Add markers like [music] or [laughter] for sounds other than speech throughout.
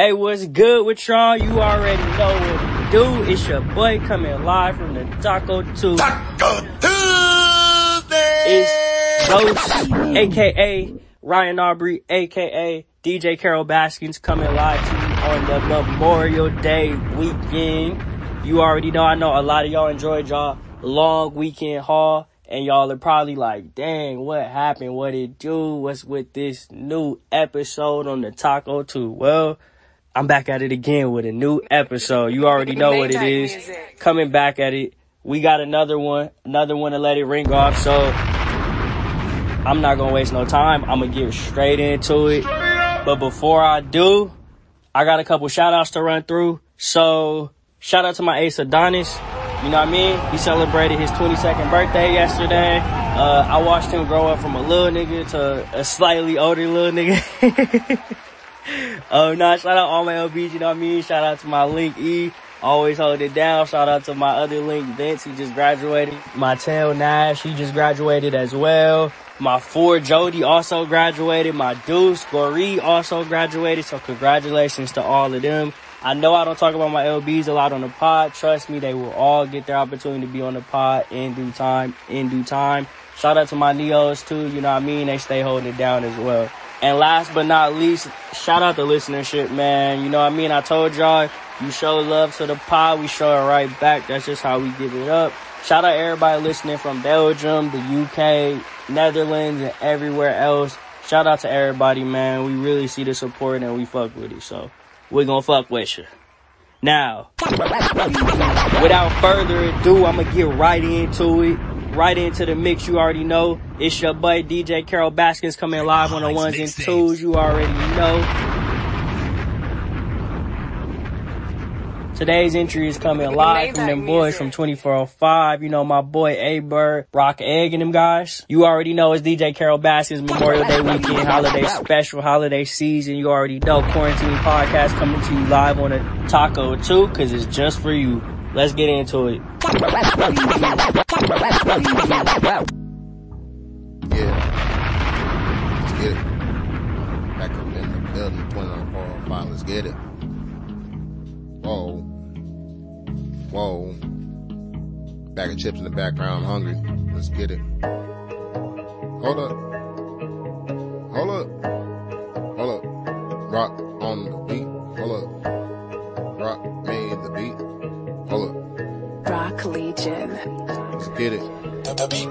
Hey, what's good with y'all? You already know what to do. It's your boy coming live from the Taco 2. Taco Tuesday! It's Ghost, aka Ryan Aubrey, aka DJ Carol Baskins coming live to you on the Memorial Day weekend. You already know, I know a lot of y'all enjoyed y'all long weekend haul and y'all are probably like, dang, what happened? What it do? What's with this new episode on the Taco 2? Well, I'm back at it again with a new episode. You already know what it is. Coming back at it. We got another one, another one to let it ring off. So I'm not gonna waste no time. I'm gonna get straight into it. But before I do, I got a couple shout outs to run through. So shout out to my ace Adonis. You know what I mean? He celebrated his 22nd birthday yesterday. Uh, I watched him grow up from a little nigga to a slightly older little nigga. [laughs] [laughs] Oh, no, shout out all my LBs, you know what I mean? Shout out to my Link E, always hold it down. Shout out to my other Link Vince, he just graduated. My Tail Nash, he just graduated as well. My four Jody also graduated. My Deuce Goree also graduated. So congratulations to all of them. I know I don't talk about my LBs a lot on the pod. Trust me, they will all get their opportunity to be on the pod in due time, in due time. Shout out to my Neos too, you know what I mean? They stay holding it down as well. And last but not least, shout out the listenership, man. You know what I mean? I told y'all, you show love to the pod, we show it right back. That's just how we give it up. Shout out everybody listening from Belgium, the UK, Netherlands, and everywhere else. Shout out to everybody, man. We really see the support and we fuck with it. So we're gonna fuck with you. Now, without further ado, I'm gonna get right into it right into the mix. You already know it's your boy DJ Carol Baskins coming live on the ones and twos. You already know. Today's entry is coming live from them boys from 2405. You know, my boy A-Bird, Rock Egg and them guys. You already know it's DJ Carol Baskins Memorial Day weekend, holiday special, holiday season. You already know Quarantine Podcast coming to you live on a Taco too, cause it's just for you. Let's get into it. Yeah. Let's get it. Back up in the building, 2945. Let's get it. Whoa. Whoa. Bag of chips in the background, hungry. Let's get it. Hold up. Hold up. Hold up. Rock on the beat. Hold up. Rock Rock Legion. Let's get it. The, the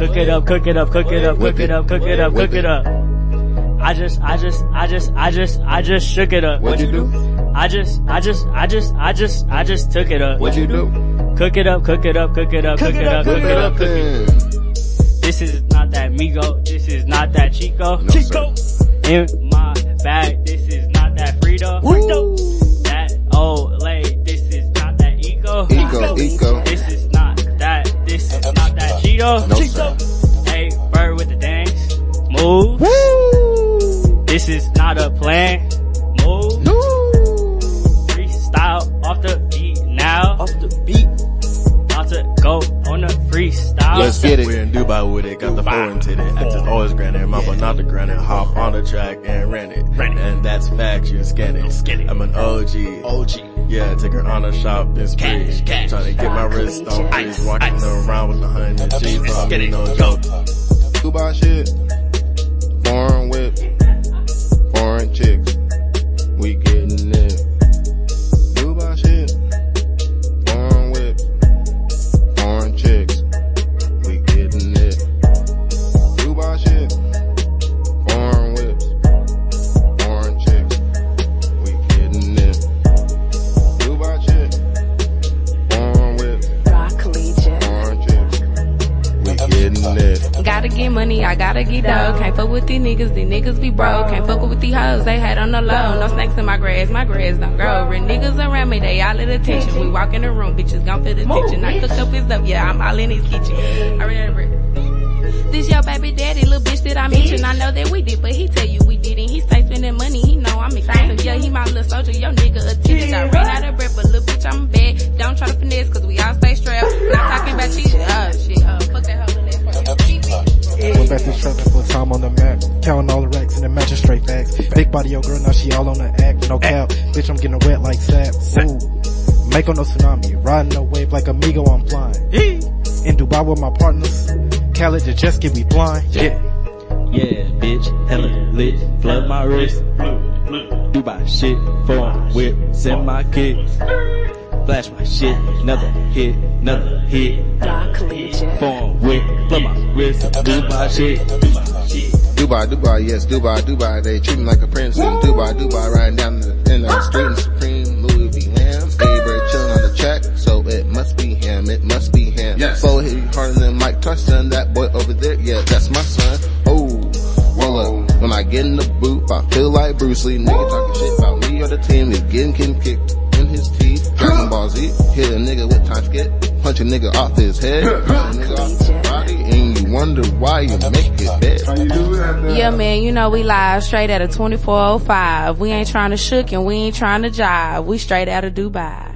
Cook it up, cook it up, cook it up, cook it up, cook it up, cook it up. I just, I just, I just, I just, I just shook it up. What'd you do? I just, I just, I just, I just, I just took it up. What'd you do? Cook it up, cook it up, cook it up, cook it up, cook it up, cook it. then. This is not that Migo. This is not that Chico. No, Chico. In my bag. This is not that Frito. Woo. That old lady. This is not that Eco. Eco, eco. This is not that. This is not that Cheeto. No, freestyle. Let's We're in Dubai with it, got the foreign titty. I just always granted, mama not the granite. Hop on the track and ran it. And that's facts, you scan it. I'm an OG. OG. Yeah, take her on a shopping spree. Cash, cash. Trying to get my wrist on freeze. Walking around with a hundred G's on me, no joke. Dubai shit. Foreign. Foreign it. Gotta get money, I I gotta get dough. Can't fuck with these niggas, these niggas be broke. Can't fuck with these hoes, they had on the low. No snakes in my grass, my grass don't grow. Real niggas around me, they all at attention. We walk in the room, bitches gon' feel the tension. I cook up his stuff, yeah, I'm all in his kitchen. I remember. This your baby daddy, little bitch that I mentioned. I know that we did, but he tell you we didn't. He stay spending money, he know I'm expensive. Yeah, he my little soldier, your nigga attended. I ran out of breath, but little bitch, I'm trapping for time on the map. Counting all the racks and the matching straight facts. Big body, yo girl, now she all on the act. No cap. Bitch, I'm getting wet like sap. Ooh. Mako no tsunami. Riding a wave like amigo, I'm flying. In Dubai with my partners. Khaled, the jet ski, we blind. Yeah. Yeah, bitch, hella lit, flood my wrist. Do my shit, phone whip, send my kicks. Flash my shit, another hit, another hit. Dark Legion. Phone whip, flood my wrist, do my shit. Dubai, Dubai, Dubai, yes, Dubai, Dubai. They treat me like a prince in Dubai, Dubai. Riding down the, in the street in Supreme Louis V. Lamb. Avery chilling on the track, so it must be him. It must be him. Yes. Flow hit harder than Mike Tyson. That boy over there, yeah, that's my son. Oh, well, up. When I get in the booth, I feel like Bruce Lee. Nigga talking shit about me or the team. Is getting getting kicked in his teeth. Dragon Ball Z, hit a nigga with time skip. Punch a nigga off his head. [laughs] wonder why you make it dead. Yeah, man, you know we live straight out of 2405. We ain't trying to shook and we ain't trying to jive. We straight out of Dubai.